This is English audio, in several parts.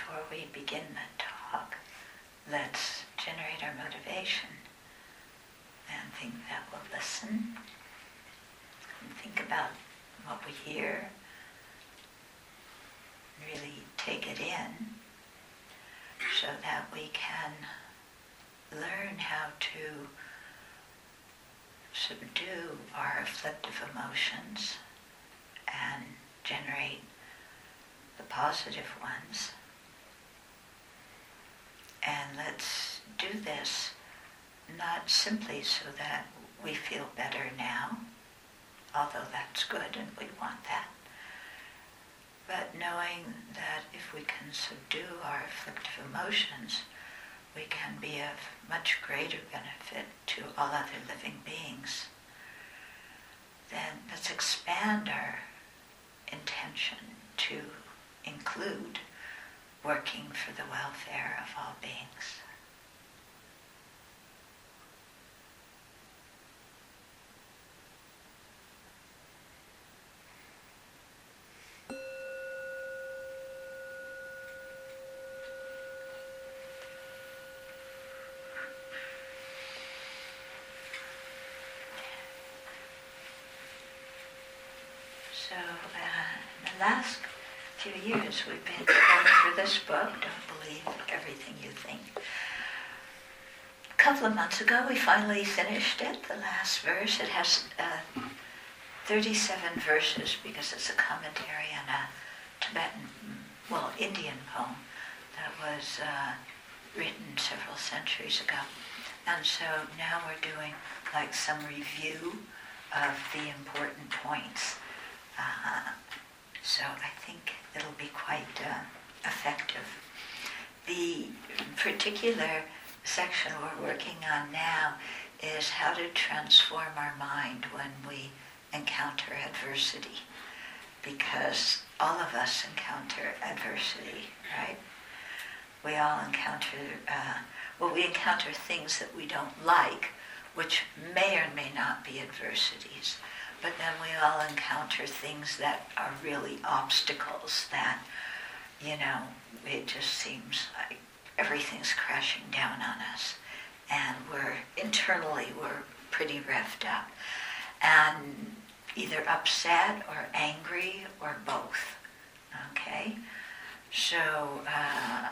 before we begin the talk, let's generate our motivation and think that we'll listen and think about what we hear, really take it in so that we can learn how to subdue our afflictive emotions and generate the positive ones. And let's do this not simply so that we feel better now, although that's good and we want that, but knowing that if we can subdue our afflictive emotions, we can be of much greater benefit to all other living beings, then let's expand our intention to include working for the welfare of all beings. So, uh, the last few years we've been this book, Don't Believe Everything You Think. A couple of months ago we finally finished it, the last verse. It has uh, 37 verses because it's a commentary on a Tibetan, well, Indian poem that was uh, written several centuries ago. And so now we're doing like some review of the important points. Uh, so I think it'll be quite uh, effective. The particular section we're working on now is how to transform our mind when we encounter adversity. Because all of us encounter adversity, right? We all encounter, uh, well, we encounter things that we don't like, which may or may not be adversities. But then we all encounter things that are really obstacles that, you know, it just seems like everything's crashing down on us. And we're internally, we're pretty revved up. And either upset or angry or both. Okay? So, uh,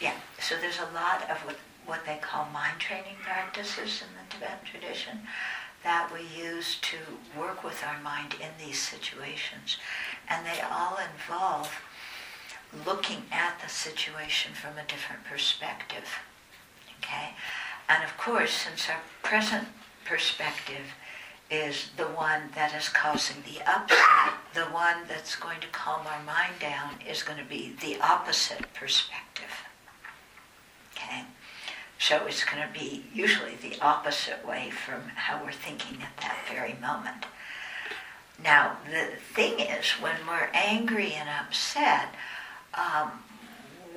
yeah, so there's a lot of what, what they call mind training practices in the Tibetan tradition that we use to work with our mind in these situations. And they all involve looking at the situation from a different perspective. Okay? And of course, since our present perspective is the one that is causing the upset, the one that's going to calm our mind down is going to be the opposite perspective. Okay? So it's going to be usually the opposite way from how we're thinking at that very moment. Now, the thing is, when we're angry and upset, um,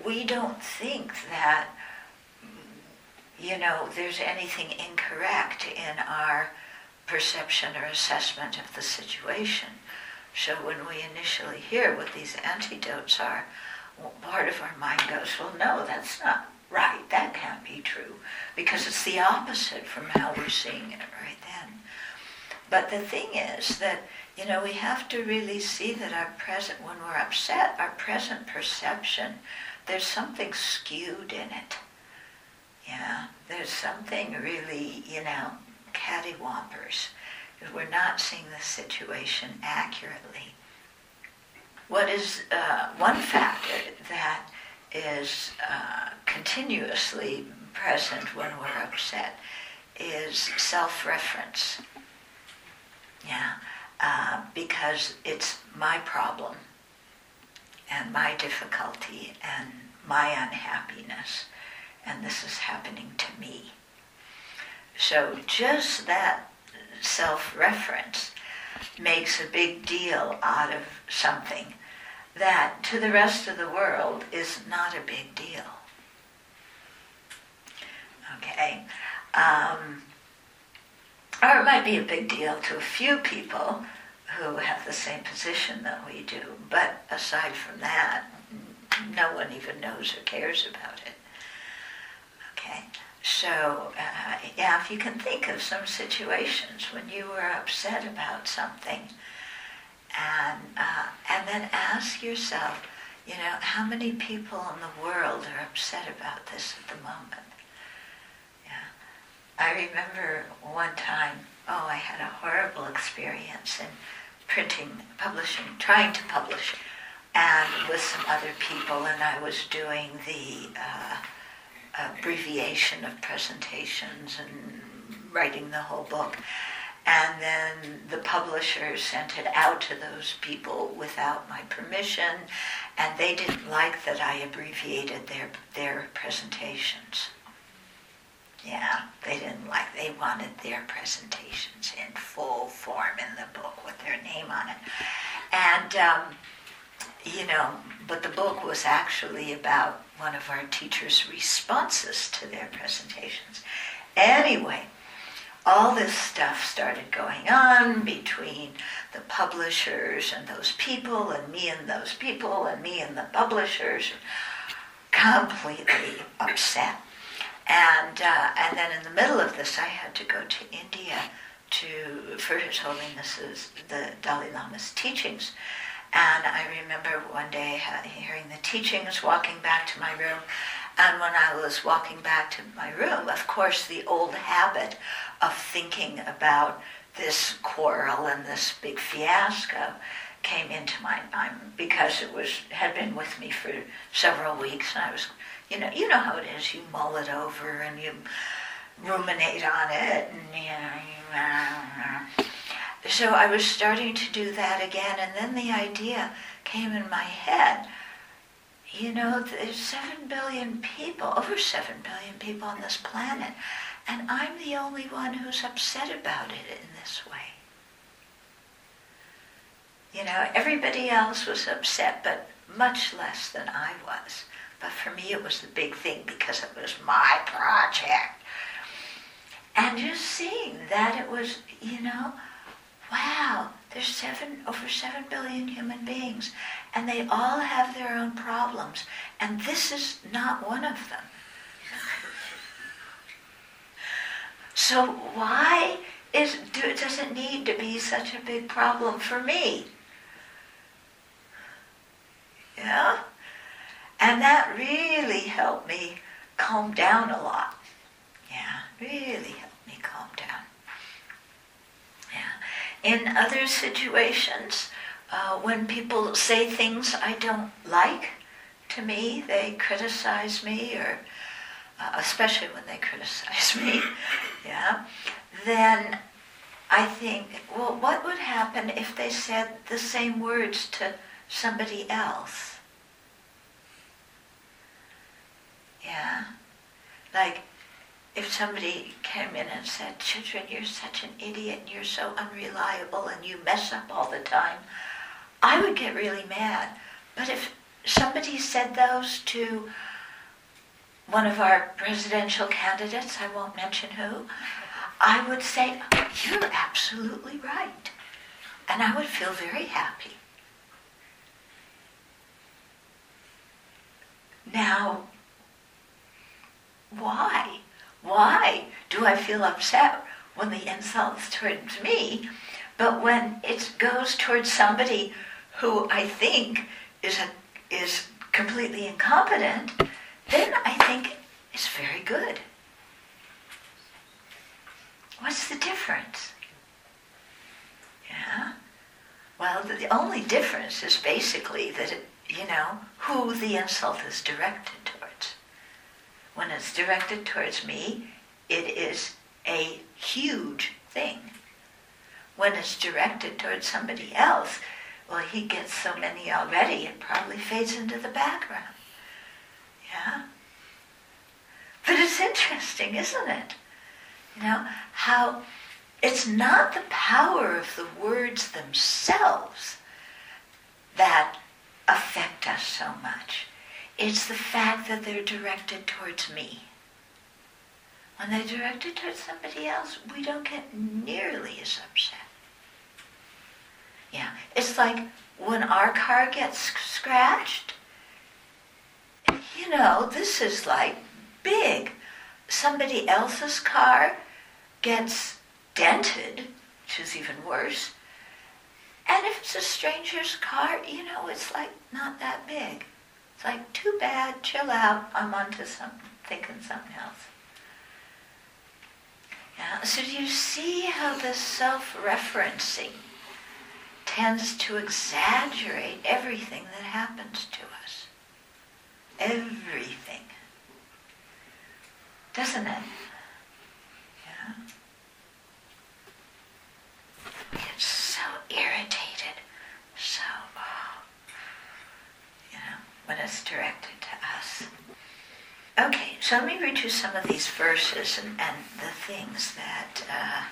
we don't think that, you know, there's anything incorrect in our perception or assessment of the situation. So when we initially hear what these antidotes are, well, part of our mind goes, well, no, that's not right. That can't be true because it's the opposite from how we're seeing it right then. But the thing is that, you know, we have to really see that our present, when we're upset, our present perception, there's something skewed in it. Yeah, there's something really, you know, cattywampers. We're not seeing the situation accurately. What is uh, one factor that is uh, continuously present when we're upset is self-reference. Yeah, uh, because it's my problem and my difficulty and my unhappiness, and this is happening to me. So just that self-reference makes a big deal out of something that to the rest of the world is not a big deal. Okay? Um, or it might be a big deal to a few people who have the same position that we do, but aside from that, no one even knows or cares about it. Okay, so uh, yeah, if you can think of some situations when you were upset about something, and uh, and then ask yourself, you know, how many people in the world are upset about this at the moment? I remember one time. Oh, I had a horrible experience in printing, publishing, trying to publish, and with some other people, and I was doing the uh, abbreviation of presentations and writing the whole book. And then the publisher sent it out to those people without my permission, and they didn't like that I abbreviated their, their presentations. Yeah, they didn't like, they wanted their presentations in full form in the book with their name on it. And, um, you know, but the book was actually about one of our teachers' responses to their presentations. Anyway, all this stuff started going on between the publishers and those people, and me and those people, and me and the publishers, completely upset. And, uh, and then in the middle of this, I had to go to India to, for His Holiness's, the Dalai Lama's teachings. And I remember one day hearing the teachings, walking back to my room. And when I was walking back to my room, of course, the old habit of thinking about this quarrel and this big fiasco came into my mind because it was had been with me for several weeks and I was you know, you know how it is. You mull it over and you ruminate on it, and you know. Uh, so I was starting to do that again, and then the idea came in my head. You know, there's seven billion people, over seven billion people on this planet, and I'm the only one who's upset about it in this way. You know, everybody else was upset, but much less than I was. But for me, it was the big thing because it was my project. And just seeing that it was, you know, wow, there's seven, over seven billion human beings, and they all have their own problems, and this is not one of them. So why is, do, does it need to be such a big problem for me? Yeah? And that really helped me calm down a lot. Yeah, really helped me calm down. Yeah. In other situations, uh, when people say things I don't like to me, they criticize me, or uh, especially when they criticize me, yeah, then I think, well, what would happen if they said the same words to somebody else? Yeah? Like, if somebody came in and said, Chodron, you're such an idiot and you're so unreliable and you mess up all the time, I would get really mad. But if somebody said those to one of our presidential candidates, I won't mention who, I would say, You're absolutely right. And I would feel very happy. Now, why? Why do I feel upset when the insult's towards me, but when it goes towards somebody who I think is a, is completely incompetent, then I think it's very good. What's the difference? Yeah. Well, the, the only difference is basically that it, you know who the insult is directed to. When it's directed towards me, it is a huge thing. When it's directed towards somebody else, well, he gets so many already, it probably fades into the background. Yeah? But it's interesting, isn't it? You know, how it's not the power of the words themselves that affect us so much. It's the fact that they're directed towards me. When they're directed towards somebody else, we don't get nearly as upset. Yeah, it's like when our car gets scratched, you know, this is like big. Somebody else's car gets dented, which is even worse. And if it's a stranger's car, you know, it's like not that big. It's like, too bad, chill out, I'm onto something, thinking something else. Yeah, so do you see how this self-referencing tends to exaggerate everything that happens to us? Everything. Doesn't it? Yeah. It's so irritated, so, oh, you know, when it's directed to us. Okay, so let me read you some of these verses and, and the things that uh,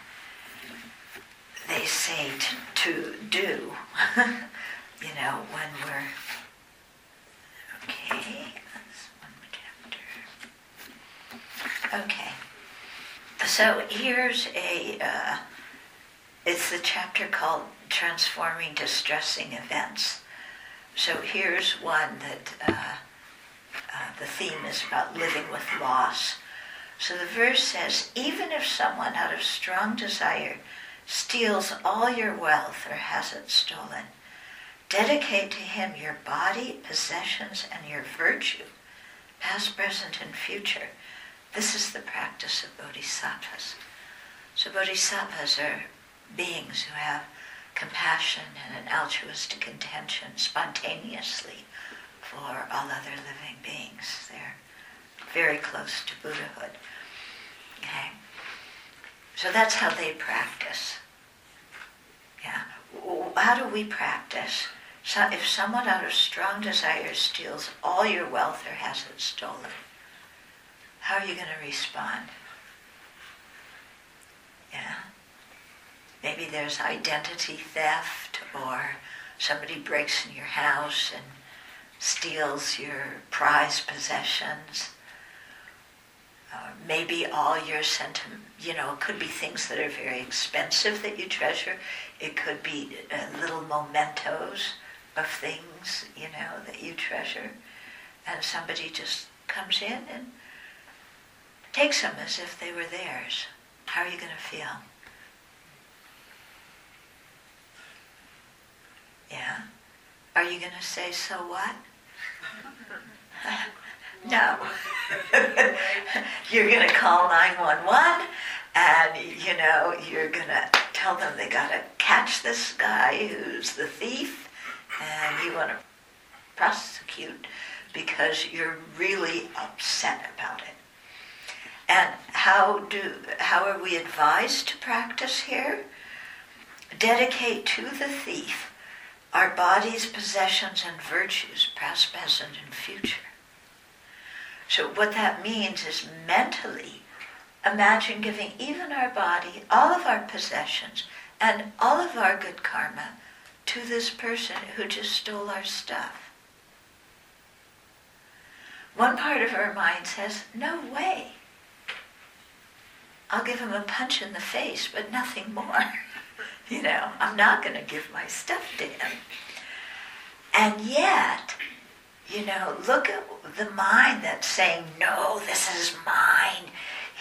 they say to, to do, you know, when we're. Okay, that's one chapter. Okay, so here's a. Uh, it's the chapter called Transforming Distressing Events. So here's one that uh, uh, the theme is about living with loss. So the verse says, even if someone out of strong desire steals all your wealth or has it stolen, dedicate to him your body, possessions, and your virtue, past, present, and future. This is the practice of bodhisattvas. So bodhisattvas are beings who have compassion and an altruistic intention spontaneously for all other living beings. They're very close to Buddhahood. Okay? So that's how they practice. Yeah. How do we practice? So if someone out of strong desire steals all your wealth or has it stolen, how are you going to respond? Yeah. Maybe there's identity theft or somebody breaks in your house and steals your prized possessions. Uh, maybe all your sentiment, you know, it could be things that are very expensive that you treasure. It could be uh, little mementos of things, you know, that you treasure. And somebody just comes in and takes them as if they were theirs. How are you going to feel? Yeah. Are you going to say, so what? no. you're going to call 911 and, you know, you're going to tell them they got to catch this guy who's the thief and you want to prosecute because you're really upset about it. And how do how are we advised to practice here? Dedicate to the thief our bodies, possessions, and virtues, past, present, and future. So, what that means is mentally imagine giving even our body, all of our possessions, and all of our good karma to this person who just stole our stuff. One part of our mind says, No way. I'll give him a punch in the face, but nothing more. You know, I'm not going to give my stuff to him. And yet, you know, look at the mind that's saying, no, this is mine.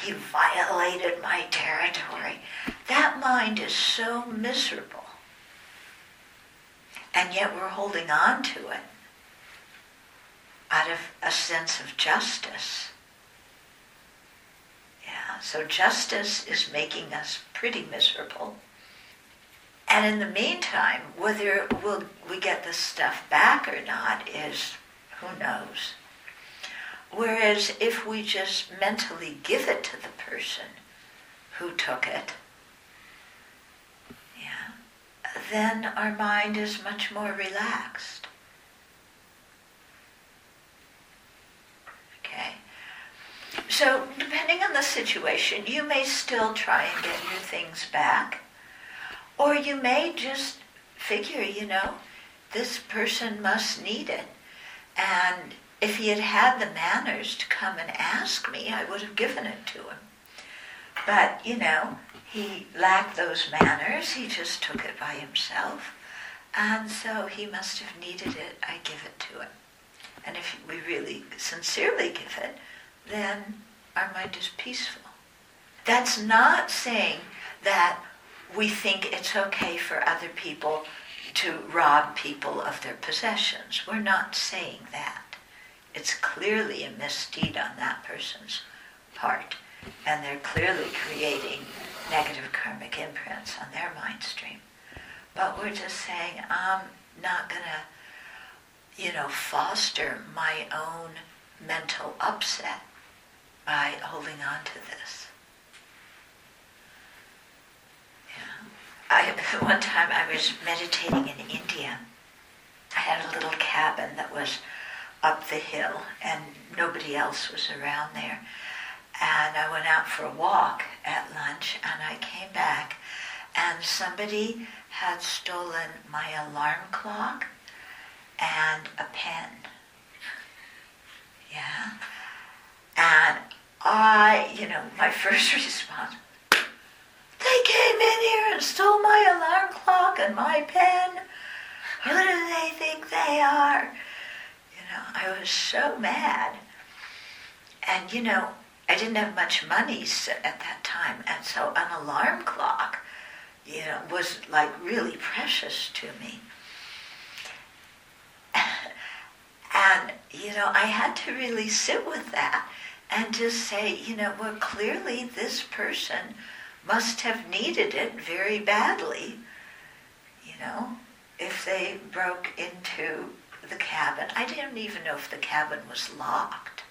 He violated my territory. That mind is so miserable. And yet we're holding on to it out of a sense of justice. Yeah, so justice is making us pretty miserable. And in the meantime, whether we'll, we get the stuff back or not is who knows. Whereas if we just mentally give it to the person who took it, yeah, then our mind is much more relaxed. Okay. So depending on the situation, you may still try and get your things back or you may just figure, you know, this person must need it. And if he had had the manners to come and ask me, I would have given it to him. But, you know, he lacked those manners. He just took it by himself. And so he must have needed it. I give it to him. And if we really sincerely give it, then our mind is peaceful. That's not saying that we think it's okay for other people to rob people of their possessions. We're not saying that. It's clearly a misdeed on that person's part, and they're clearly creating negative karmic imprints on their mind stream. But we're just saying, I'm not going to, you know, foster my own mental upset by holding on to this. Yeah. I, one time I was meditating in India. I had a little cabin that was up the hill and nobody else was around there. And I went out for a walk at lunch and I came back and somebody had stolen my alarm clock and a pen. Yeah. And I, you know, my first response, they came in here and stole my alarm clock and my pen. Who do they think they are? You know, I was so mad. And, you know, I didn't have much money at that time, and so an alarm clock, you know, was like really precious to me. And, you know, I had to really sit with that and just say, you know, well, clearly this person must have needed it very badly, you know, if they broke into the cabin. I didn't even know if the cabin was locked.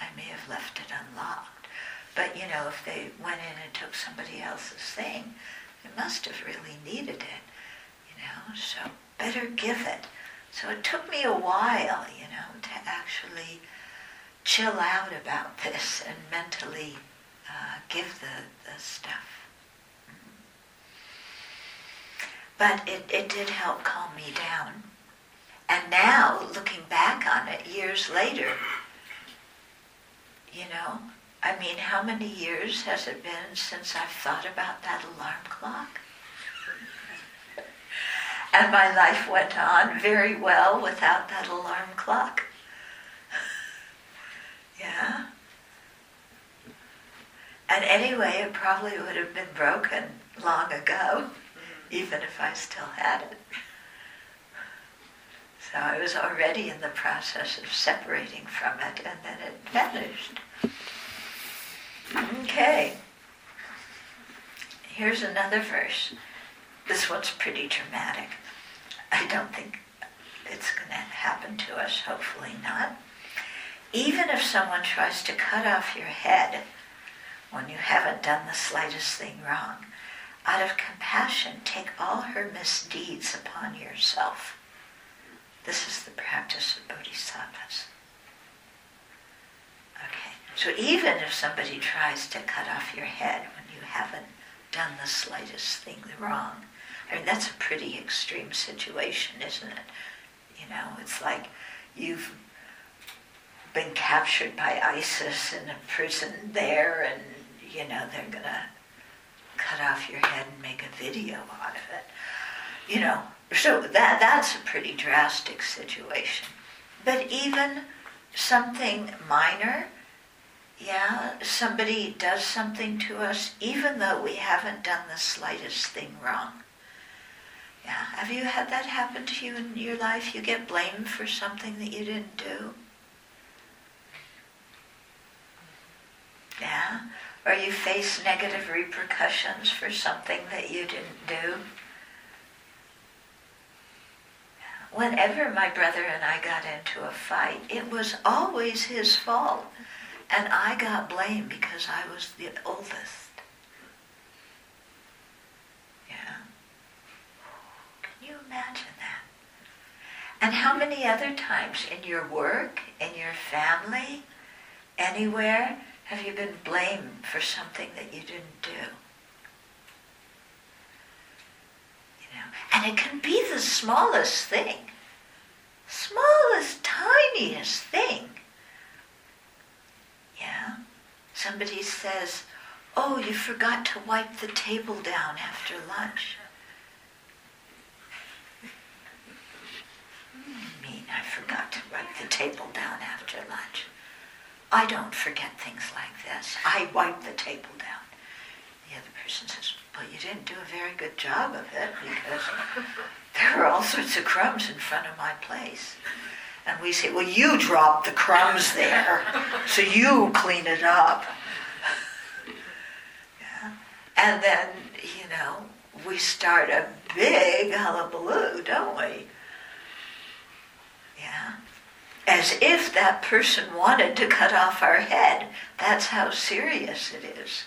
I may have left it unlocked. But, you know, if they went in and took somebody else's thing, they must have really needed it, you know, so better give it. So it took me a while, you know, to actually chill out about this and mentally uh, give the, the stuff. But it, it did help calm me down. And now, looking back on it years later, you know, I mean, how many years has it been since I've thought about that alarm clock? and my life went on very well without that alarm clock. yeah. And anyway, it probably would have been broken long ago, even if I still had it. So I was already in the process of separating from it, and then it vanished. Okay. Here's another verse. This one's pretty dramatic. I don't think it's going to happen to us, hopefully not. Even if someone tries to cut off your head when you haven't done the slightest thing wrong, out of compassion, take all her misdeeds upon yourself. This is the practice of bodhisattvas. Okay, so even if somebody tries to cut off your head when you haven't done the slightest thing wrong, I mean, that's a pretty extreme situation, isn't it? You know, it's like you've been captured by ISIS in a prison there, and, you know, they're going to cut off your head and make a video out of it. You know, so that, that's a pretty drastic situation. But even something minor, yeah, somebody does something to us, even though we haven't done the slightest thing wrong. Yeah. Have you had that happen to you in your life? You get blamed for something that you didn't do? Yeah? Or you face negative repercussions for something that you didn't do? Whenever my brother and I got into a fight, it was always his fault. And I got blamed because I was the oldest. Yeah. Can you imagine that? And how many other times in your work, in your family, anywhere, have you been blamed for something that you didn't do? You know, and it can be the smallest thing, smallest, tiniest thing. Yeah? Somebody says, oh, you forgot to wipe the table down after lunch. Hmm, I mean I forgot to wipe the table down after lunch. I don't forget things like this. I wipe the table down. The other person says, well, you didn't do a very good job of it because there were all sorts of crumbs in front of my place. And we say, well, you dropped the crumbs there, so you clean it up. Yeah. And then, you know, we start a big hullabaloo, don't we? Yeah. As if that person wanted to cut off our head. That's how serious it is.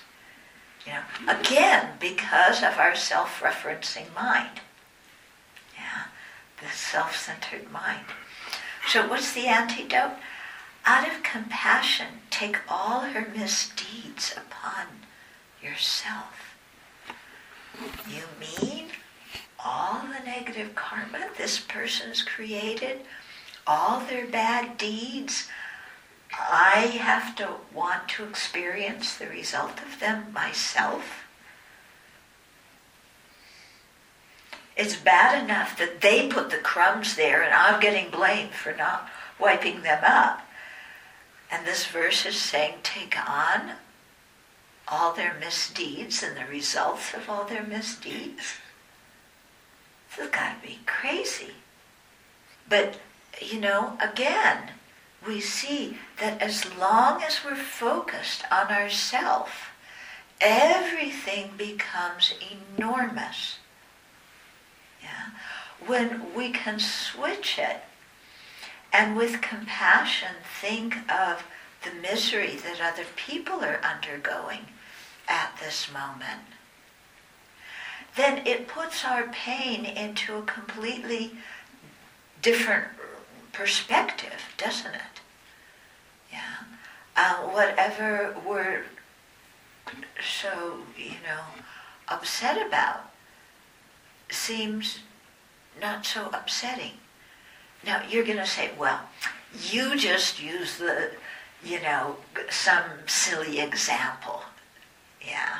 You know, again, because of our self-referencing mind. Yeah, the self-centered mind. So what's the antidote? Out of compassion, take all her misdeeds upon yourself. You mean all the negative karma this person's created, all their bad deeds, I have to want to experience the result of them myself. It's bad enough that they put the crumbs there and I'm getting blamed for not wiping them up. And this verse is saying, take on all their misdeeds and the results of all their misdeeds. This has got to be crazy. But, you know, again, we see that as long as we're focused on ourself, everything becomes enormous. Yeah? When we can switch it and with compassion think of the misery that other people are undergoing at this moment, then it puts our pain into a completely different perspective, doesn't it? Yeah. Uh, whatever we're so, you know, upset about seems not so upsetting. Now, you're going to say, well, you just use the, you know, some silly example, yeah,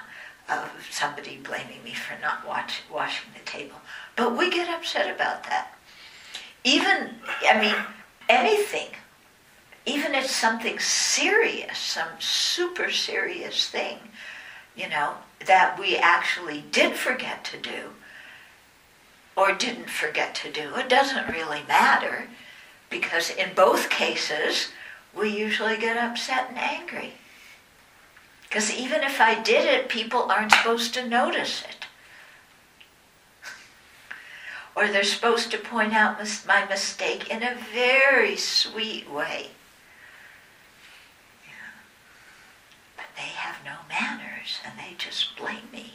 of somebody blaming me for not watch, washing the table. But we get upset about that. Even, I mean, anything even if something serious, some super serious thing, you know, that we actually did forget to do or didn't forget to do, it doesn't really matter because in both cases, we usually get upset and angry. Because even if I did it, people aren't supposed to notice it. Or they're supposed to point out my mistake in a very sweet way. But they have no manners and they just blame me.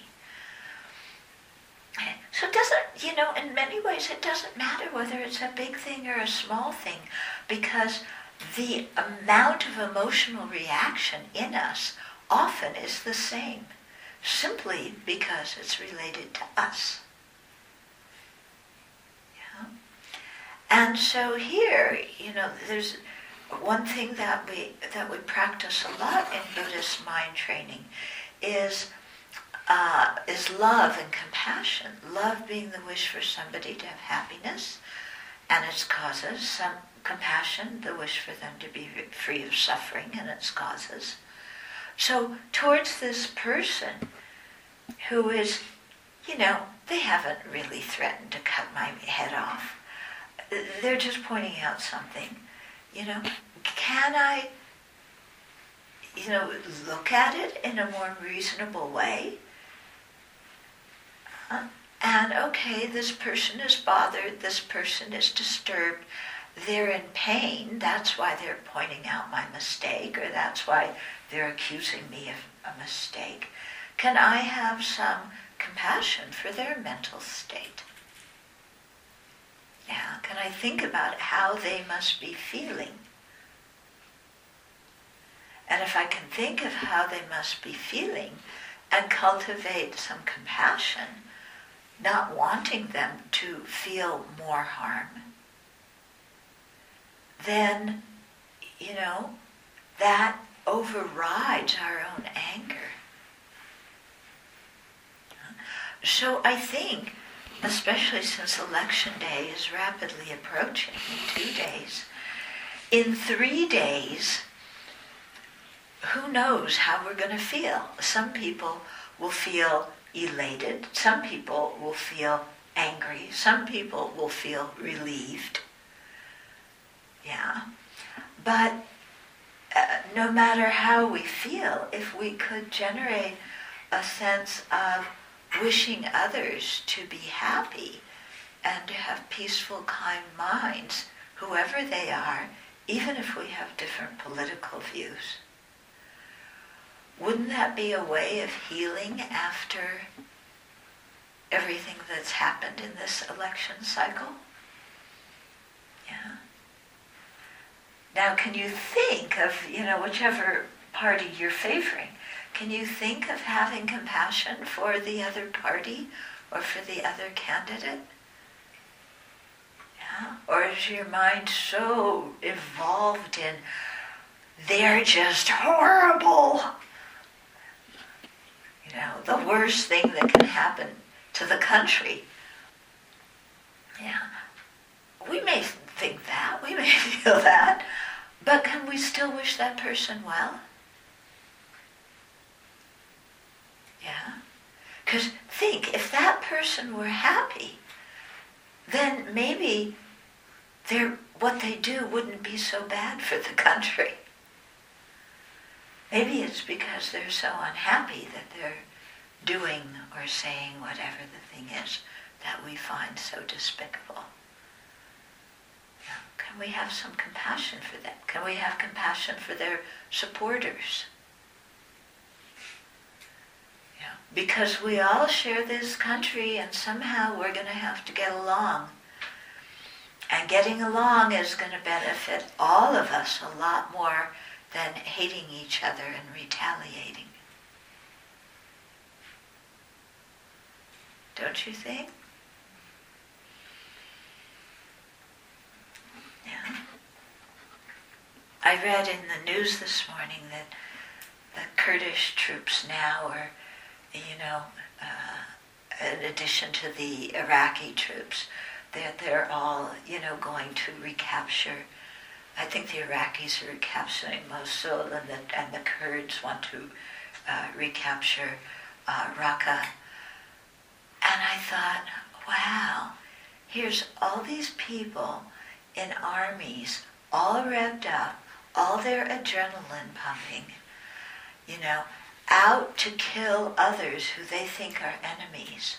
So it doesn't, you know, in many ways it doesn't matter whether it's a big thing or a small thing because the amount of emotional reaction in us often is the same, simply because it's related to us. Yeah? And so here, you know, there's one thing that we that we practice a lot in Buddhist mind training is uh, is love and compassion. Love being the wish for somebody to have happiness and its causes. Some compassion, the wish for them to be free of suffering and its causes. So towards this person who is, you know, they haven't really threatened to cut my head off. They're just pointing out something you know, can I, you know, look at it in a more reasonable way? Uh, and okay, this person is bothered, this person is disturbed, they're in pain, that's why they're pointing out my mistake, or that's why they're accusing me of a mistake. Can I have some compassion for their mental state? Yeah, can I think about how they must be feeling? And if I can think of how they must be feeling and cultivate some compassion, not wanting them to feel more harm, then, you know, that overrides our own anger. So I think especially since election day is rapidly approaching in two days. In three days, who knows how we're going to feel? Some people will feel elated, some people will feel angry, some people will feel relieved. Yeah. But uh, no matter how we feel, if we could generate a sense of wishing others to be happy and to have peaceful, kind minds, whoever they are, even if we have different political views. Wouldn't that be a way of healing after everything that's happened in this election cycle? Yeah. Now, can you think of, you know, whichever party you're favoring, can you think of having compassion for the other party or for the other candidate? Yeah? Or is your mind so evolved in, they're just horrible? You know, the worst thing that can happen to the country. Yeah. We may think that, we may feel that, but can we still wish that person well? Yeah? Because think, if that person were happy, then maybe their, what they do wouldn't be so bad for the country. Maybe it's because they're so unhappy that they're doing or saying whatever the thing is that we find so despicable. Can we have some compassion for them? Can we have compassion for their supporters? Yeah. Because we all share this country and somehow we're going to have to get along. And getting along is going to benefit all of us a lot more than hating each other and retaliating. Don't you think? Yeah. I read in the news this morning that the Kurdish troops now are, you know, uh, in addition to the Iraqi troops, that they're all, you know, going to recapture. I think the Iraqis are recapturing Mosul, and the, and the Kurds want to uh, recapture uh, Raqqa. And I thought, wow, here's all these people in armies, all revved up, all their adrenaline pumping, you know, out to kill others who they think are enemies.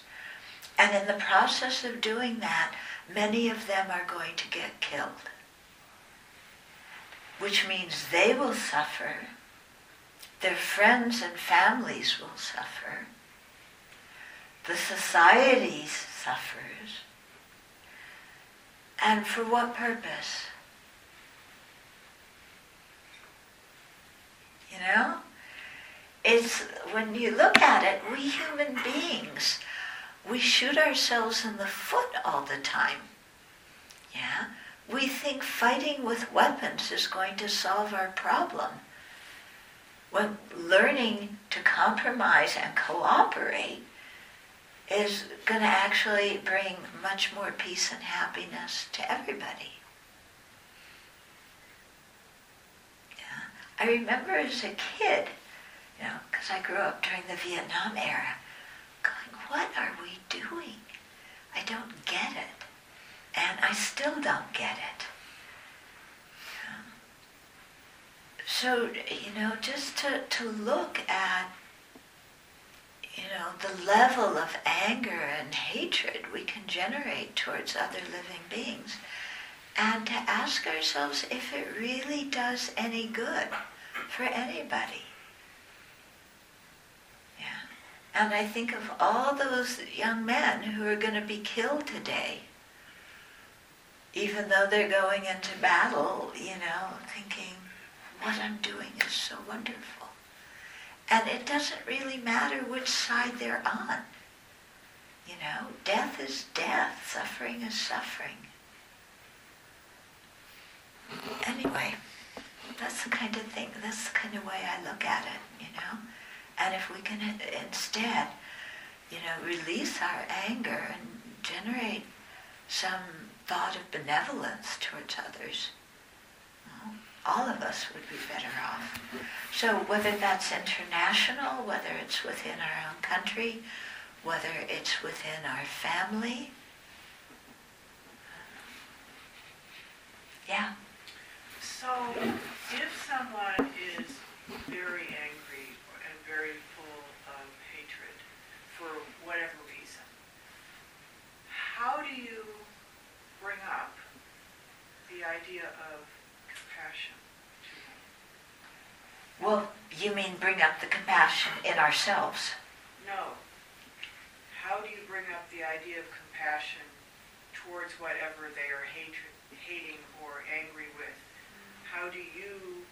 And in the process of doing that, many of them are going to get killed. Which means they will suffer, their friends and families will suffer, the society suffers, and for what purpose? You know? It's when you look at it, we human beings, we shoot ourselves in the foot all the time. Yeah? We think fighting with weapons is going to solve our problem. When learning to compromise and cooperate is going to actually bring much more peace and happiness to everybody. Yeah. I remember as a kid, because I grew up during the Vietnam era, going, what are we doing? I don't get it. And I still don't get it. Um, so, you know, just to, to look at you know, the level of anger and hatred we can generate towards other living beings. And to ask ourselves if it really does any good for anybody. Yeah. And I think of all those young men who are going to be killed today, even though they're going into battle, you know, thinking, what I'm doing is so wonderful. And it doesn't really matter which side they're on. You know, death is death, suffering is suffering. Anyway, that's the kind of thing, that's the kind of way I look at it, you know. And if we can instead, you know, release our anger and generate some thought of benevolence towards others, all of us would be better off. So whether that's international, whether it's within our own country, whether it's within our family, yeah. So if someone is very angry very full of hatred for whatever reason, how do you bring up the idea of compassion to them? Well, you mean bring up the compassion in ourselves? No. How do you bring up the idea of compassion towards whatever they are hatred, hating or angry with? How do you,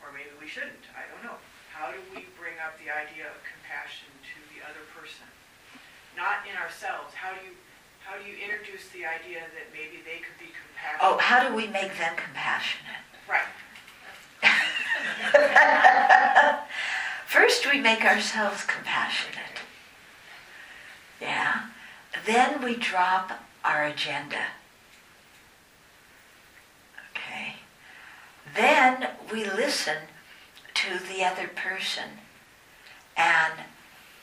or maybe we shouldn't, I don't know. How do we bring up the idea of compassion to the other person? Not in ourselves. How do you how do you introduce the idea that maybe they could be compassionate? Oh, how do we make them compassionate? Right. First, we make ourselves compassionate. Yeah. Then we drop our agenda. Okay. Then we listen to the other person and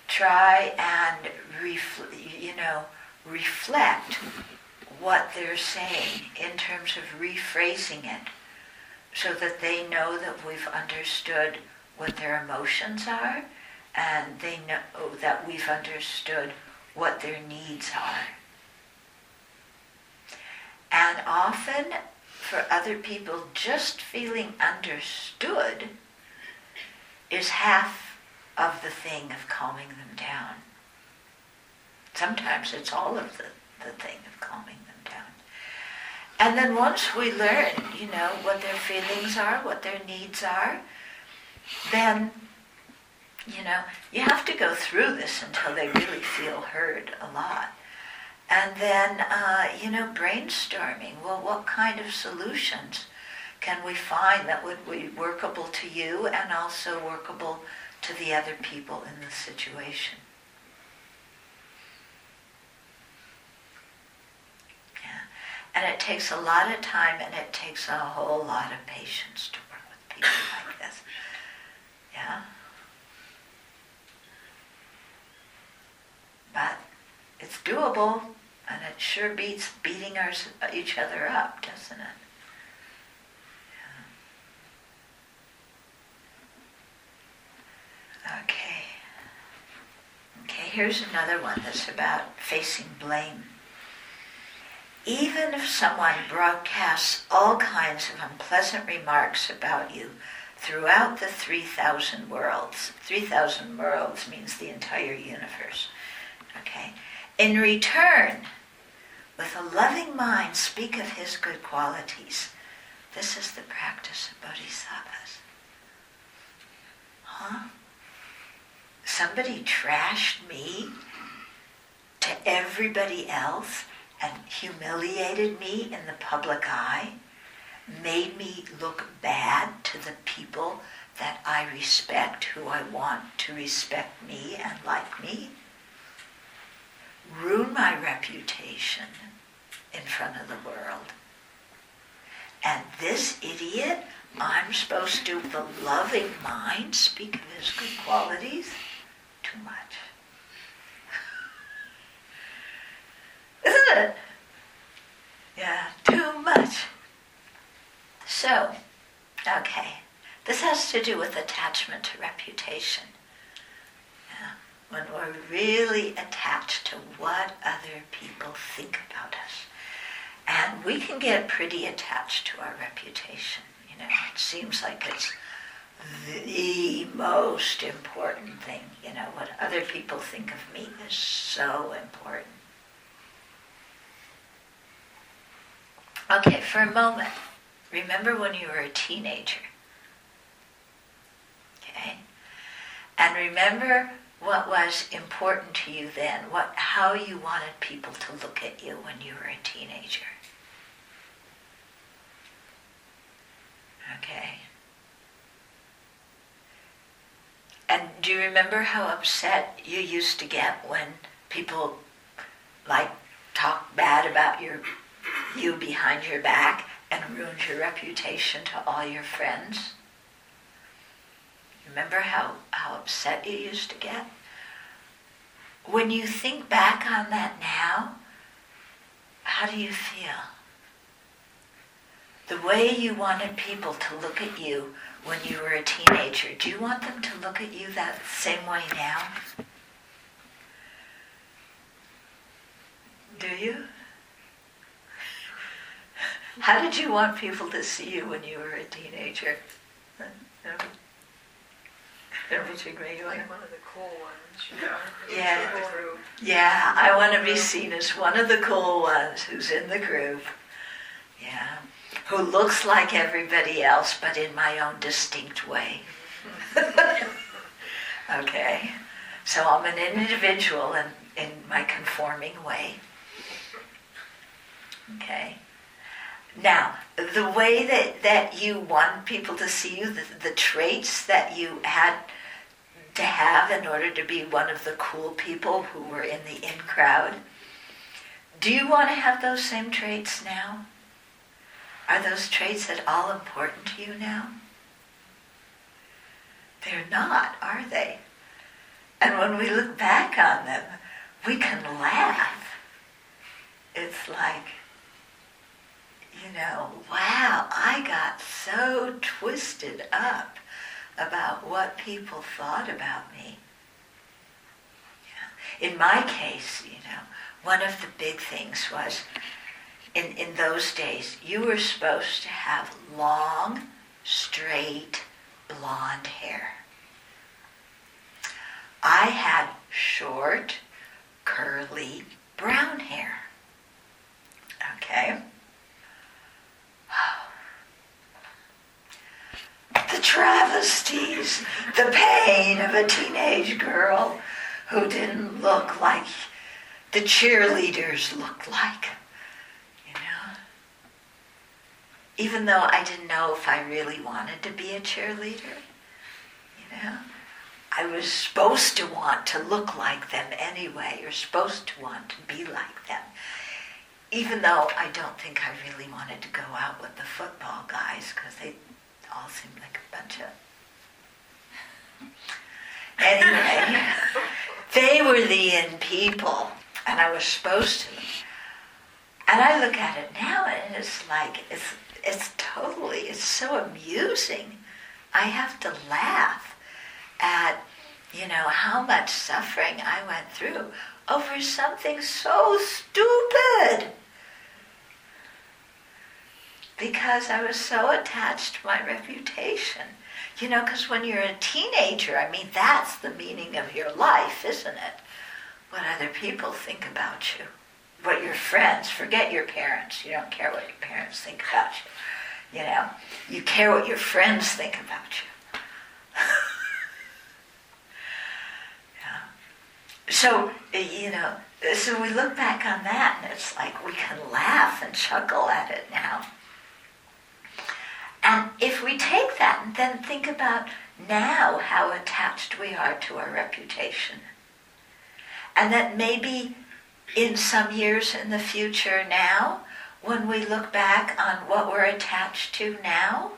try and refl- you know reflect what they're saying in terms of rephrasing it so that they know that we've understood what their emotions are and they know that we've understood what their needs are. And often, for other people, just feeling understood is half of the thing of calming them down. Sometimes it's all of the, the thing of calming them down. And then once we learn, you know, what their feelings are, what their needs are, then, you know, you have to go through this until they really feel heard a lot. And then, uh, you know, brainstorming. Well, what kind of solutions can we find that would be workable to you and also workable to the other people in the situation? Yeah. And it takes a lot of time and it takes a whole lot of patience to work with people like this. Yeah? But it's doable, and it sure beats beating our, each other up, doesn't it? Okay. Okay, here's another one that's about facing blame. Even if someone broadcasts all kinds of unpleasant remarks about you, throughout the 3,000 worlds. 3,000 worlds means the entire universe. Okay? In return, with a loving mind, speak of his good qualities. This is the practice of bodhisattvas. Huh? Somebody trashed me to everybody else and humiliated me in the public eye made me look bad to the people that I respect, who I want to respect me and like me, ruin my reputation in front of the world. And this idiot, I'm supposed to, the loving mind, speak of his good qualities? Too much. Isn't it? Yeah, too much. So, okay, this has to do with attachment to reputation. Yeah. When we're really attached to what other people think about us. And we can get pretty attached to our reputation. You know, it seems like it's the most important thing. You know, what other people think of me is so important. Okay, for a moment, Remember when you were a teenager. Okay? And remember what was important to you then, what how you wanted people to look at you when you were a teenager. Okay. And do you remember how upset you used to get when people like talk bad about your you behind your back and ruins your reputation to all your friends? Remember how, how upset you used to get? When you think back on that now, how do you feel? The way you wanted people to look at you when you were a teenager, do you want them to look at you that same way now? Do you? How did you want people to see you when you were a teenager? Everything Like one of the cool ones, you know? Yeah. in the group. Yeah, I want to be seen as one of the cool ones who's in the group. Yeah. Who looks like everybody else, but in my own distinct way. okay. So I'm an individual in, in my conforming way. Okay. Now, the way that, that you want people to see you, the, the traits that you had to have in order to be one of the cool people who were in the in crowd, do you want to have those same traits now? Are those traits at all important to you now? They're not, are they? And when we look back on them, we can laugh. It's like, you know, wow, I got so twisted up about what people thought about me. Yeah. In my case, you know, one of the big things was in, in those days, you were supposed to have long, straight, blonde hair. I had short, curly, brown hair. Okay? The travesties, the pain of a teenage girl who didn't look like the cheerleaders looked like. You know? Even though I didn't know if I really wanted to be a cheerleader. You know? I was supposed to want to look like them anyway. You're supposed to want to be like them. Even though I don't think I really wanted to go out with the football guys because they all seemed like a bunch of. Anyway, they were the in people, and I was supposed to. And I look at it now, and it's like it's it's totally it's so amusing. I have to laugh at you know how much suffering I went through over something so stupid because I was so attached to my reputation. You know, because when you're a teenager, I mean, that's the meaning of your life, isn't it? What other people think about you. What your friends, forget your parents. You don't care what your parents think about you. You know, you care what your friends think about you. yeah. So, you know, so we look back on that and it's like we can laugh and chuckle at it now. And if we take that and then think about now how attached we are to our reputation, and that maybe in some years in the future now, when we look back on what we're attached to now,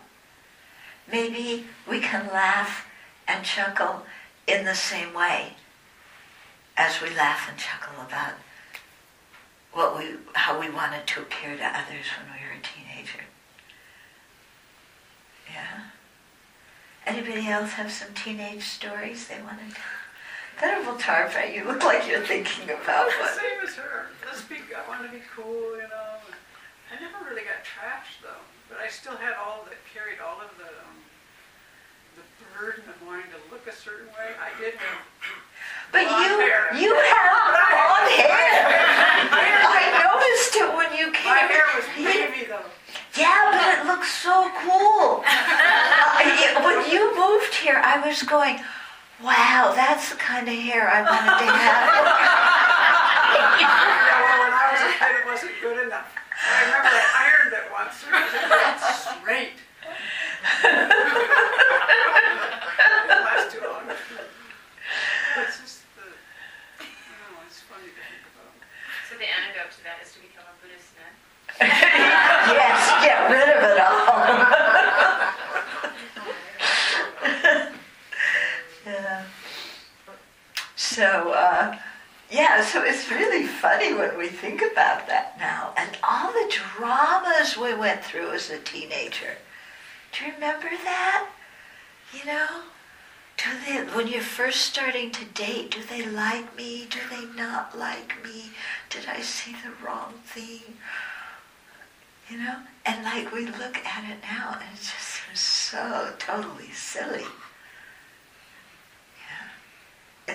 maybe we can laugh and chuckle in the same way as we laugh and chuckle about what we, how we wanted to appear to others when we were a teenager. Yeah. Anybody else have some teenage stories they wanted to? Venerable Tarpa, you look like you're thinking about The one. same as her. Let's be, I want to be cool, you know. I never really got trashed though, but I still had all that carried all of the um, the burden of wanting to look a certain way. I did have But you, hair. you have blonde hair. I noticed it when you came. my hair was wavy though. Yeah, but it looks so cool. Uh, when you moved here, I was going, wow, that's the kind of hair I wanted to have. Yeah, well, when I was a kid, it wasn't good enough. I remember I ironed it once. Straight. It lasts too long. It's just the, I don't know, it's funny to think about. So the So, uh, yeah, so it's really funny when we think about that now and all the dramas we went through as a teenager. Do you remember that? You know? Do they, when you're first starting to date, do they like me? Do they not like me? Did I say the wrong thing? You know? And like we look at it now and it just seems so totally silly.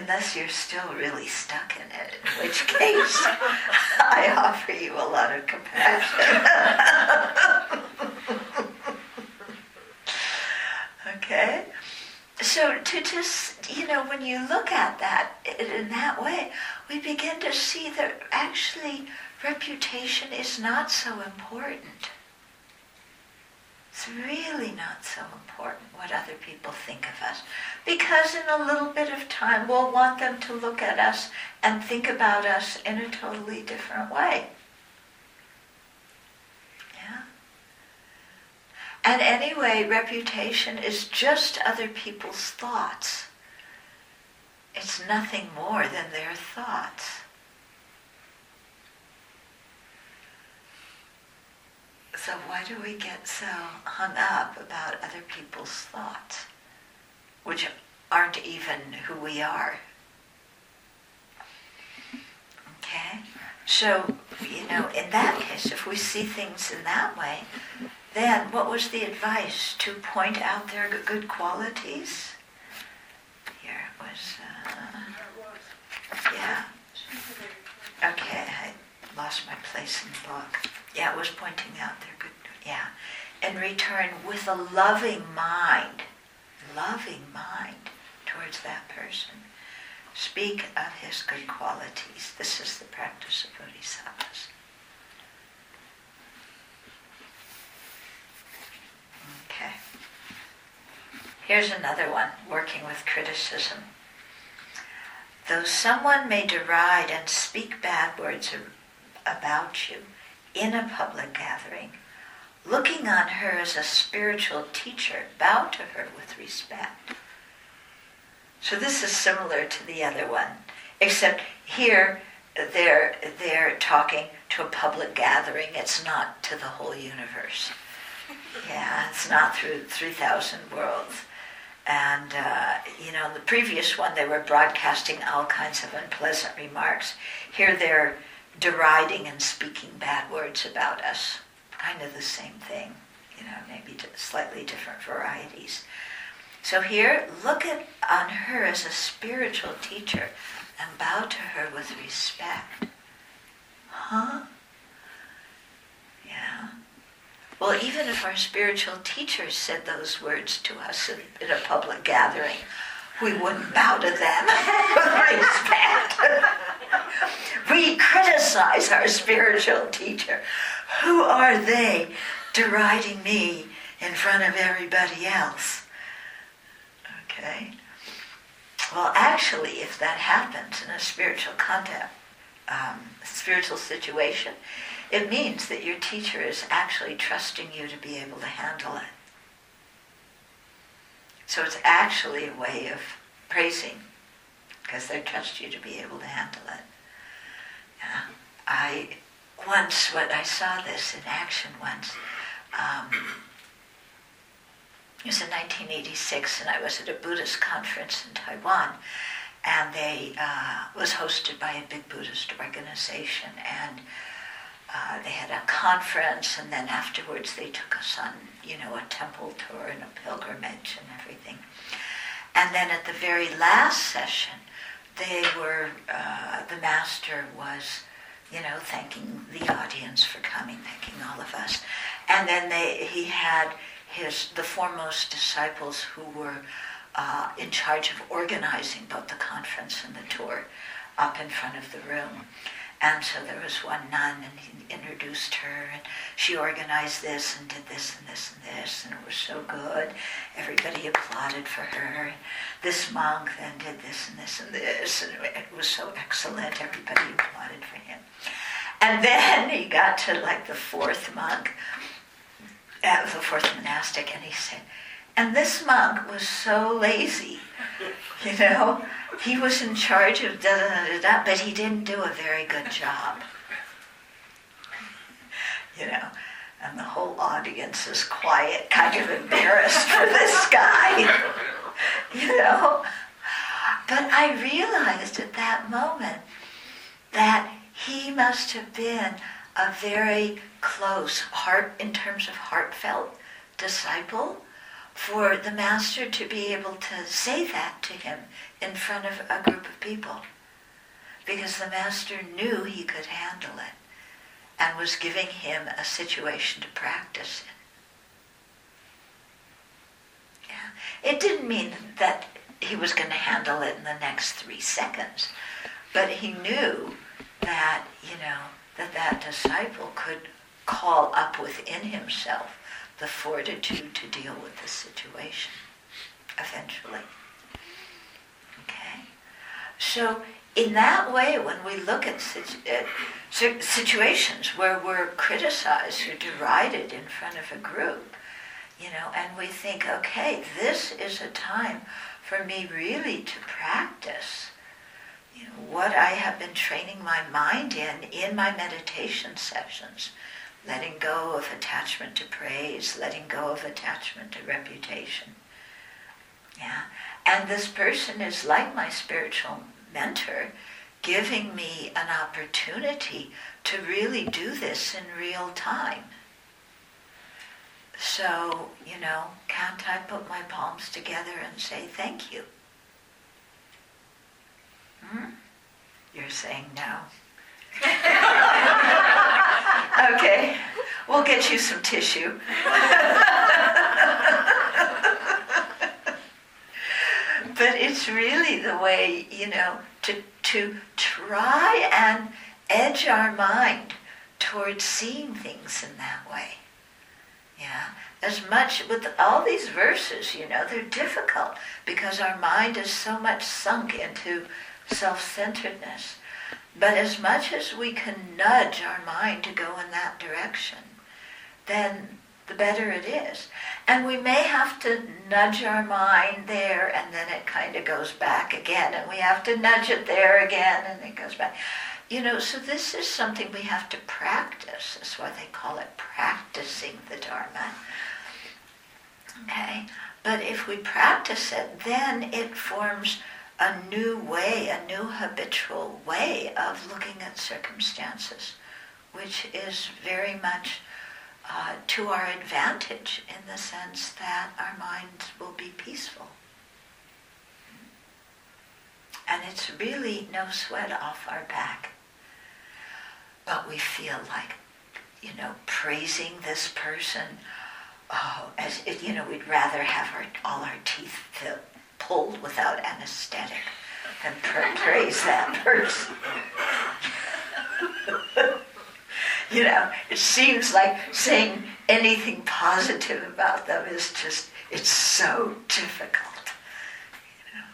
Unless you're still really stuck in it, in which case I offer you a lot of compassion. okay? So to just, you know, when you look at that in that way, we begin to see that actually reputation is not so important. It's really not so important what other people think of us. Because in a little bit of time, we'll want them to look at us and think about us in a totally different way. Yeah? And anyway, reputation is just other people's thoughts. It's nothing more than their thoughts. So why do we get so hung up about other people's thoughts, which aren't even who we are? Okay? So, you know, in that case, if we see things in that way, then what was the advice? To point out their good qualities? Here it was. Uh, yeah. Okay, lost my place in the book. Yeah, it was pointing out their good, yeah. In return, with a loving mind, loving mind towards that person, speak of his good qualities. This is the practice of bodhisattvas. Okay. Here's another one, working with criticism. Though someone may deride and speak bad words about you, in a public gathering, looking on her as a spiritual teacher, bow to her with respect. So this is similar to the other one, except here they're, they're talking to a public gathering. It's not to the whole universe. Yeah, it's not through 3,000 worlds. And, uh, you know, the previous one, they were broadcasting all kinds of unpleasant remarks. Here they're deriding and speaking bad words about us. Kind of the same thing, you know, maybe slightly different varieties. So here, look at on her as a spiritual teacher and bow to her with respect. Huh? Yeah. Well, even if our spiritual teacher said those words to us in, in a public gathering, we wouldn't bow to them with respect. we criticize our spiritual teacher. Who are they deriding me in front of everybody else? Okay? Well, actually, if that happens in a spiritual context, um, spiritual situation, it means that your teacher is actually trusting you to be able to handle it. So it's actually a way of praising because they trust you to be able to handle it. Yeah. I once, what I saw this in action once. Um, it was in 1986, and I was at a Buddhist conference in Taiwan, and they uh, was hosted by a big Buddhist organization, and uh, they had a conference, and then afterwards they took us on, you know, a temple tour and a pilgrimage and everything. And then at the very last session, they were, uh, the master was, you know, thanking the audience for coming, thanking all of us. And then they, he had his, the foremost disciples who were uh, in charge of organizing both the conference and the tour up in front of the room. And so there was one nun, and he introduced her, and she organized this and did this and this and this, and it was so good. Everybody applauded for her. This monk then did this and this and this, and it was so excellent. Everybody applauded for him. And then he got to like the fourth monk, uh, the fourth monastic, and he said, and this monk was so lazy. You know, he was in charge of da da da da, but he didn't do a very good job. You know, and the whole audience is quiet, kind of embarrassed for this guy. You know? But I realized at that moment that he must have been a very close heart in terms of heartfelt disciple for the master to be able to say that to him in front of a group of people because the master knew he could handle it and was giving him a situation to practice in. Yeah. It didn't mean that he was going to handle it in the next three seconds, but he knew that, you know, that that disciple could call up within himself the fortitude to deal with the situation eventually. Okay? So, in that way, when we look at situations where we're criticized or derided in front of a group, you know, and we think, okay, this is a time for me really to practice you know, what I have been training my mind in in my meditation sessions letting go of attachment to praise, letting go of attachment to reputation. Yeah. And this person is like my spiritual mentor, giving me an opportunity to really do this in real time. So, you know, can't I put my palms together and say thank you? Hmm? You're saying no. okay, we'll get you some tissue. but it's really the way, you know, to, to try and edge our mind towards seeing things in that way. Yeah, as much with all these verses, you know, they're difficult because our mind is so much sunk into self centeredness. But as much as we can nudge our mind to go in that direction, then the better it is. And we may have to nudge our mind there and then it kind of goes back again. And we have to nudge it there again and it goes back. You know, so this is something we have to practice. That's why they call it practicing the Dharma. Okay? But if we practice it, then it forms a new way, a new habitual way of looking at circumstances, which is very much uh, to our advantage in the sense that our minds will be peaceful. And it's really no sweat off our back. But we feel like, you know, praising this person, oh, as if, you know, we'd rather have our, all our teeth filled pulled without anesthetic and pra- praise that person. you know, it seems like saying anything positive about them is just, it's so difficult. You know?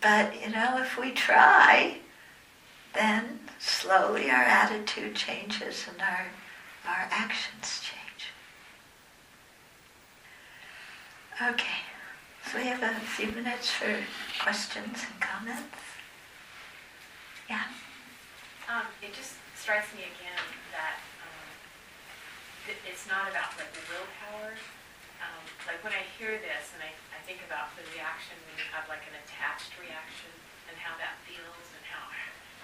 But, you know, if we try, then slowly our attitude changes and our, our actions change. Okay. So we have a few minutes for questions and comments. Yeah. Um, it just strikes me again that um, it's not about like the willpower. Um, like when I hear this and I, I think about the reaction when you have like an attached reaction and how that feels and how,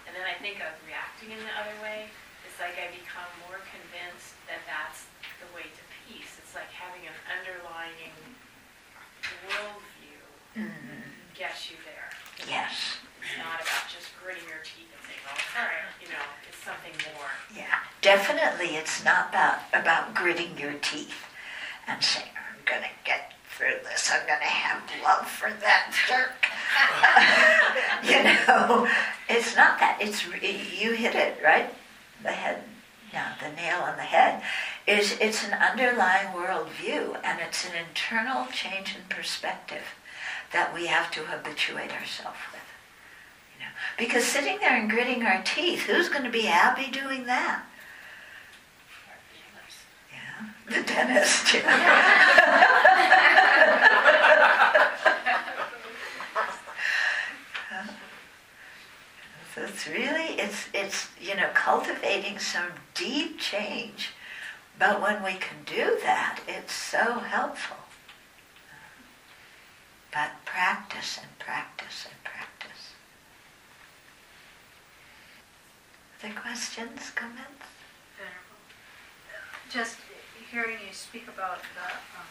and then I think of reacting in the other way. It's like I become more convinced that that's the way to peace. It's like having an underlying worldview mm-hmm. gets you there. Yes. It's not about just gritting your teeth and saying, "Oh, all right," you know, it's something more. Yeah, definitely it's not about, about gritting your teeth and saying, I'm going to get through this. I'm going to have love for that jerk. you know, it's not that. It's You hit it, right? The head, yeah, the nail on the head is it's an underlying worldview and it's an internal change in perspective that we have to habituate ourselves with. You know? Because sitting there and gritting our teeth, who's going to be happy doing that? Yeah, the dentist. know, cultivating some deep change. But when we can do that, it's so helpful. But practice and practice and practice. Other questions, comments? Just hearing you speak about the, um,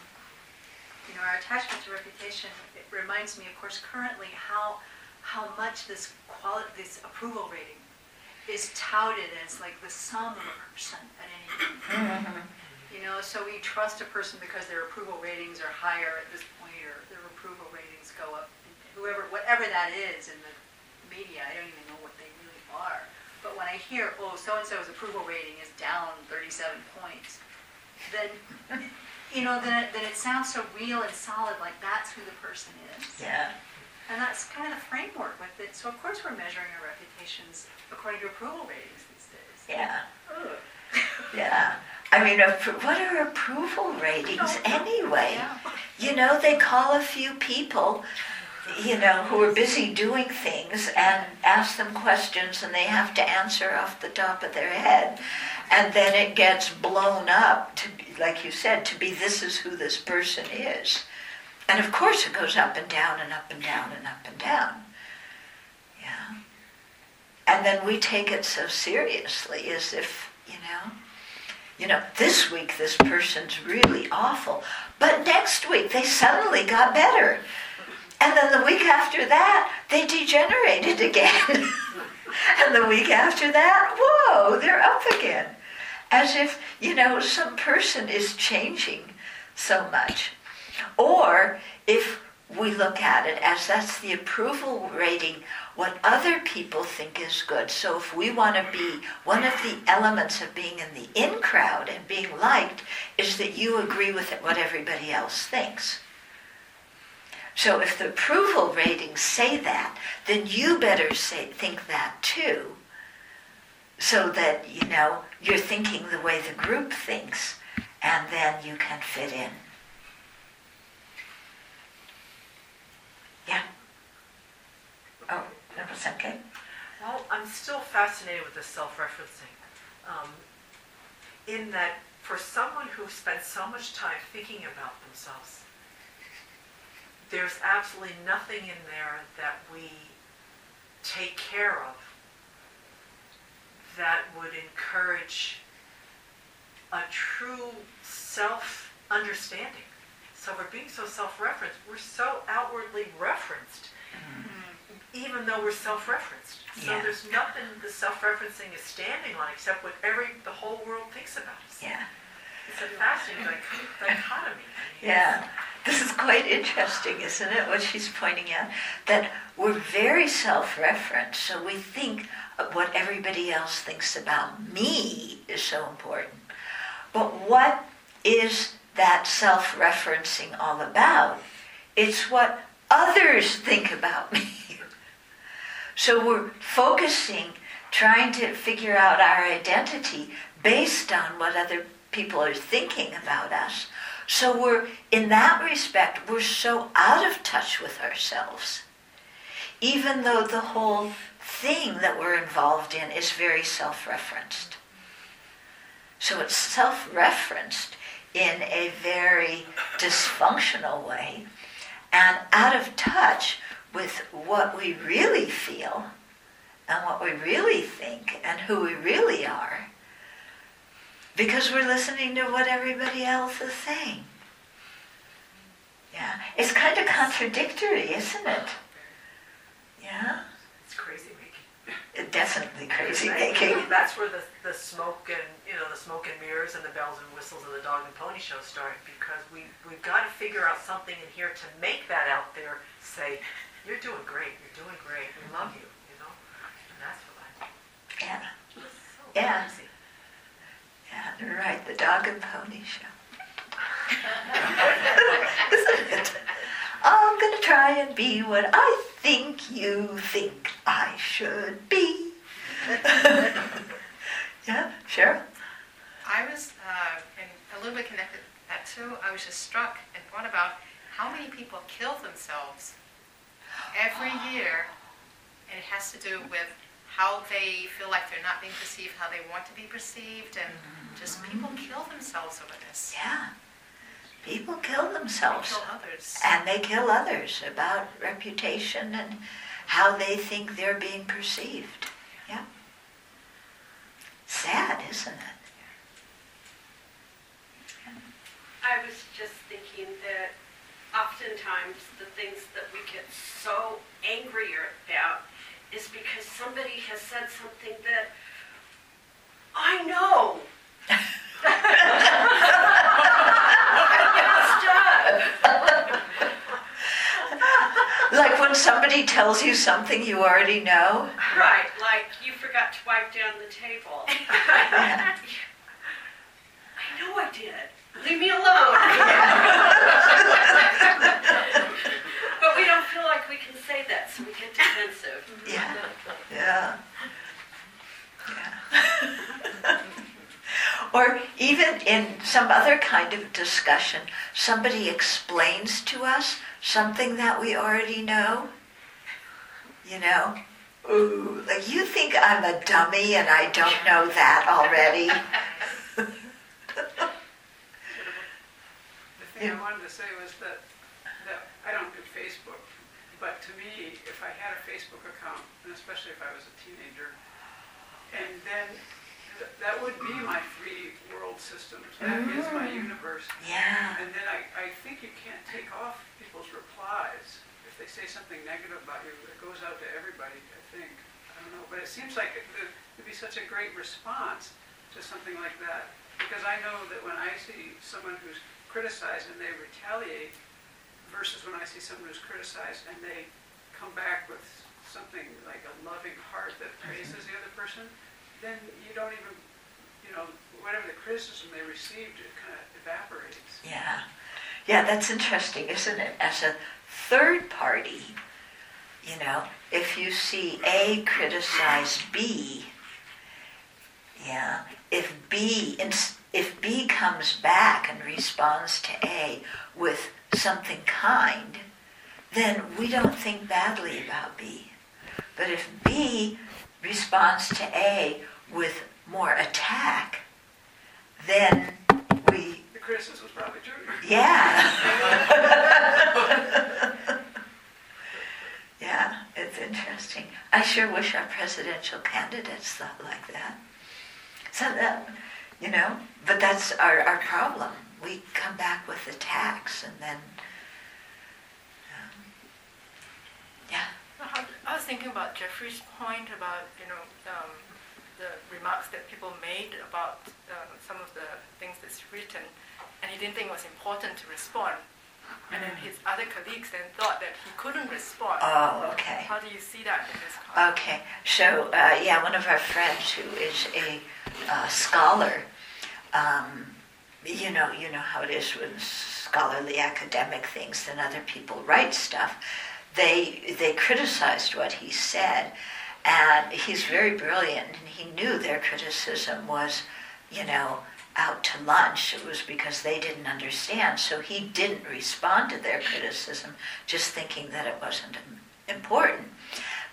you know, our attachment to reputation, it reminds me, of course, currently how, how much this quality, this approval rating is touted as like the sum of a person at any time. Mm-hmm. You know, so we trust a person because their approval ratings are higher at this point, or their approval ratings go up, whoever, whatever that is in the media, I don't even know what they really are. But when I hear, oh, so-and-so's approval rating is down 37 points, then, you know, then it, then it sounds so real and solid, like that's who the person is. Yeah. And that's kind of the framework with it. So of course we're measuring our reputations according to approval ratings these days. Yeah. Ugh. Yeah. I mean, what are approval ratings oh, anyway? Yeah. You know, they call a few people, you know, who are busy doing things and ask them questions and they have to answer off the top of their head. And then it gets blown up to be, like you said, to be this is who this person is. And of course it goes up and down and up and down and up and down. Yeah. And then we take it so seriously as if, you know, you know, this week this person's really awful, but next week they suddenly got better. And then the week after that, they degenerated again. and the week after that, whoa, they're up again. As if, you know, some person is changing so much. Or if we look at it as that's the approval rating, what other people think is good. So if we want to be, one of the elements of being in the in crowd and being liked is that you agree with it, what everybody else thinks. So if the approval ratings say that, then you better say, think that too. So that, you know, you're thinking the way the group thinks, and then you can fit in. Yeah. Oh, that was okay. Well, I'm still fascinated with the self-referencing. Um, in that, for someone who spent so much time thinking about themselves, there's absolutely nothing in there that we take care of that would encourage a true self-understanding. So we're being so self-referenced, we're so outwardly referenced, mm-hmm. even though we're self-referenced. So Yeah. there's nothing the self-referencing is standing on except what every the whole world thinks about us. Yeah. It's a fascinating dichotomy. Yeah. This is quite interesting, isn't it? What she's pointing out that we're very self-referenced, so we think what everybody else thinks about me is so important. But what is that self-referencing all about? It's what others think about me. So we're focusing, trying to figure out our identity based on what other people are thinking about us. So we're, in that respect, we're so out of touch with ourselves. Even though the whole thing that we're involved in is very self-referenced. So it's self-referenced in a very dysfunctional way and out of touch with what we really feel and what we really think and who we really are because we're listening to what everybody else is saying. Yeah, it's kind of contradictory, isn't it? Yeah. It definitely crazy making. That's where the, the smoke and, you know, the smoke and mirrors and the bells and whistles of the dog and pony show start because we, we've got to figure out something in here to make that out there say, you're doing great, you're doing great, we love you, you know? And that's what I, Yeah, so Yeah. crazy. yeah, you're right. The dog and pony show. Isn't it? I'm gonna try and be what I think you think I should be. yeah, Cheryl. I was, uh, and a little bit connected to that too, I was just struck and thought about how many people kill themselves every year, and it has to do with how they feel like they're not being perceived, how they want to be perceived, and just people kill themselves over this. Yeah. People kill themselves. Kill others. And they kill others about reputation and how they think they're being perceived. Yeah. Sad, isn't it? I was just thinking that oftentimes the things that we get so angry about is because somebody has said something that I know. Like when somebody tells you something you already know. Right, like you forgot to wipe down the table. Yeah. I know I did. Leave me alone. but we don't feel like we can say that, so we get defensive. Yeah. Yeah. Yeah. or even in some other kind of discussion, somebody explains to us something that we already know. You know, ooh, like you think I'm a dummy and I don't know that already. The thing I wanted to say was that, that I don't do Facebook, but to me, if I had a Facebook account, and especially if I was a teenager, and then th- that would be my three world systems, that is my mm. universe. Yeah. And then I, I think you can't take off people's replies. If they say something negative about you, it goes out to everybody, I think. I don't know, but it seems like it- it'd be such a great response to something like that. Because I know that when I see someone who's criticized and they retaliate versus when I see someone who's criticized and they come back with something like a loving heart that praises the other person, then you don't even, you know, whatever the criticism they received, it kind of evaporates. Yeah. Yeah, that's interesting, isn't it? As a third party, you know, if you see A criticize B, yeah, if B if B comes back and responds to A with something kind, then we don't think badly about B. But if B responds to A with more attack, then we The criticism's probably true. yeah. yeah, it's interesting. I sure wish our presidential candidates thought like that. So that, you know, but that's our, our problem. We come back with attacks and then, um, yeah. I was thinking about Jeffrey's point about, you know, um, the remarks that people made about um, some of the things that's written, and he didn't think it was important to respond. And then his other colleagues then thought that he couldn't respond. Oh, okay. How do you see that in this context? Okay, so uh, yeah, one of our friends who is a uh, scholar, um, you know, you know how it is with scholarly academic things. Then other people write stuff. They they criticized what he said, and he's very brilliant, and he knew their criticism was, you know, out to lunch. It was because they didn't understand, so he didn't respond to their criticism, just thinking that it wasn't important.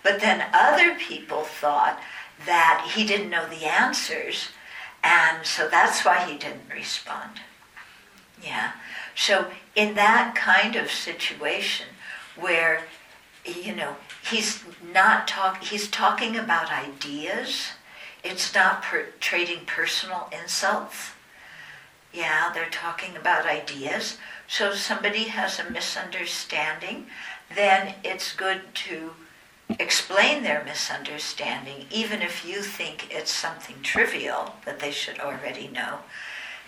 But then other people thought that he didn't know the answers, and so that's why he didn't respond. Yeah. So in that kind of situation where you know he's not talk he's talking about ideas, it's not per- trading personal insults. Yeah, they're talking about ideas. So somebody has a misunderstanding, then it's good to explain their misunderstanding, even if you think it's something trivial that they should already know,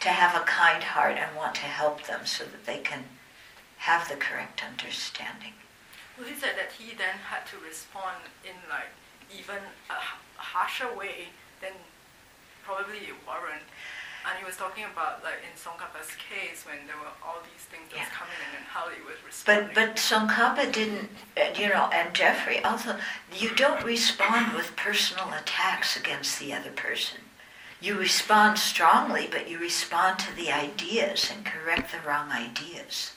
to have a kind heart and want to help them so that they can have the correct understanding. Well, he said that he then had to respond in like even a harsher way than probably Warren. And he was talking about like in Tsongkhapa's case when there were all these things that was coming in and how he was responding. But but Tsongkhapa didn't, uh, you know, and Jeffrey also. You don't respond with personal attacks against the other person. You respond strongly, but you respond to the ideas and correct the wrong ideas.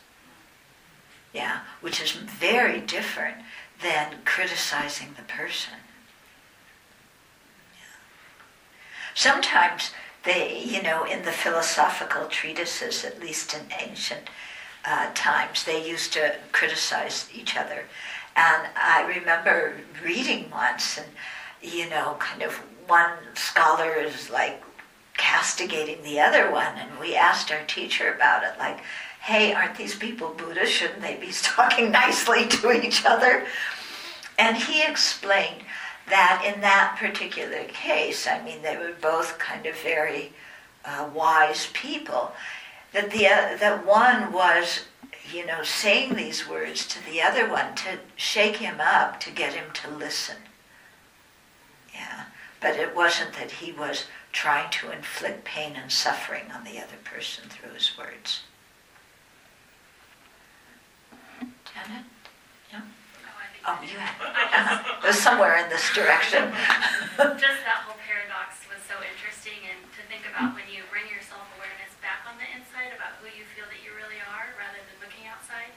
Yeah, which is very different than criticizing the person. sometimes they, you know, in the philosophical treatises, at least in ancient uh, times, they used to criticize each other. And I remember reading once, and, you know, kind of one scholar is like castigating the other one, and we asked our teacher about it, like, hey, aren't these people Buddhists? Shouldn't they be talking nicely to each other? And he explained that in that particular case, I mean, they were both kind of very uh, wise people, that the uh, that one was, you know, saying these words to the other one to shake him up, to get him to listen. Yeah, but it wasn't that he was trying to inflict pain and suffering on the other person through his words. Janet? Oh, you had, it was somewhere in this direction. Just that whole paradox was so interesting, and to think about when you bring your self awareness back on the inside about who you feel that you really are rather than looking outside,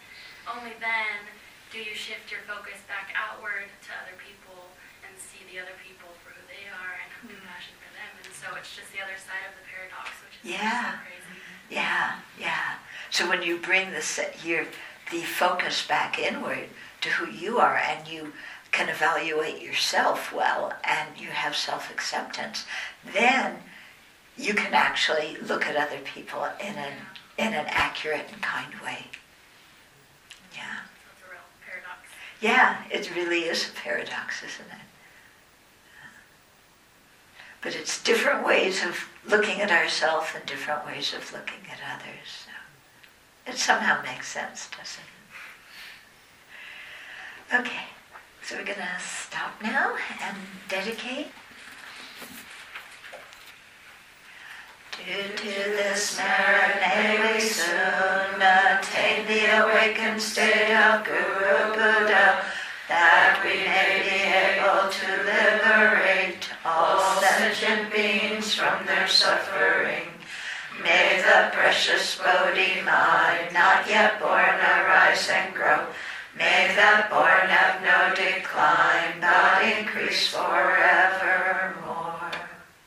only then do you shift your focus back outward to other people and see the other people for who they are and have mm-hmm. compassion for them. And so it's just the other side of the paradox, which is Yeah. so crazy. Yeah, yeah. So when you bring the se- your the focus back inward to who you are, and you can evaluate yourself well, and you have self acceptance, then you can actually look at other people in an in an accurate and kind way. Yeah. So it's a real paradox. Yeah, it really is a paradox, isn't it? But it's different ways of looking at ourselves and different ways of looking at others. So it somehow makes sense, doesn't it? Okay, so we're going to stop now and dedicate. Due to this may we soon attain the awakened state of Guru Buddha, that we may be able to liberate all sentient beings from their suffering. May the precious Bodhi mind, not yet born, arise and grow. May that born have no decline, but increase forevermore.